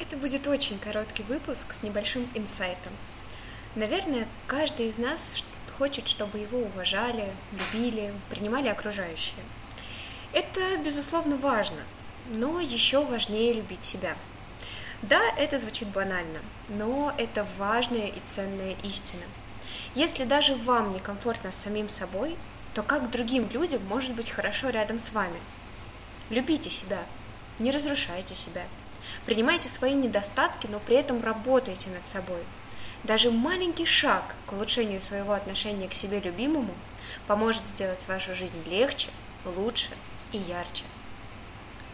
Это будет очень короткий выпуск с небольшим инсайтом. Наверное, каждый из нас хочет, чтобы его уважали, любили, принимали окружающие. Это, безусловно, важно, но еще важнее любить себя. Да, это звучит банально, но это важная и ценная истина. Если даже вам некомфортно с самим собой, то как другим людям может быть хорошо рядом с вами? Любите себя, не разрушайте себя. Принимайте свои недостатки, но при этом работайте над собой – даже маленький шаг к улучшению своего отношения к себе любимому поможет сделать вашу жизнь легче, лучше и ярче.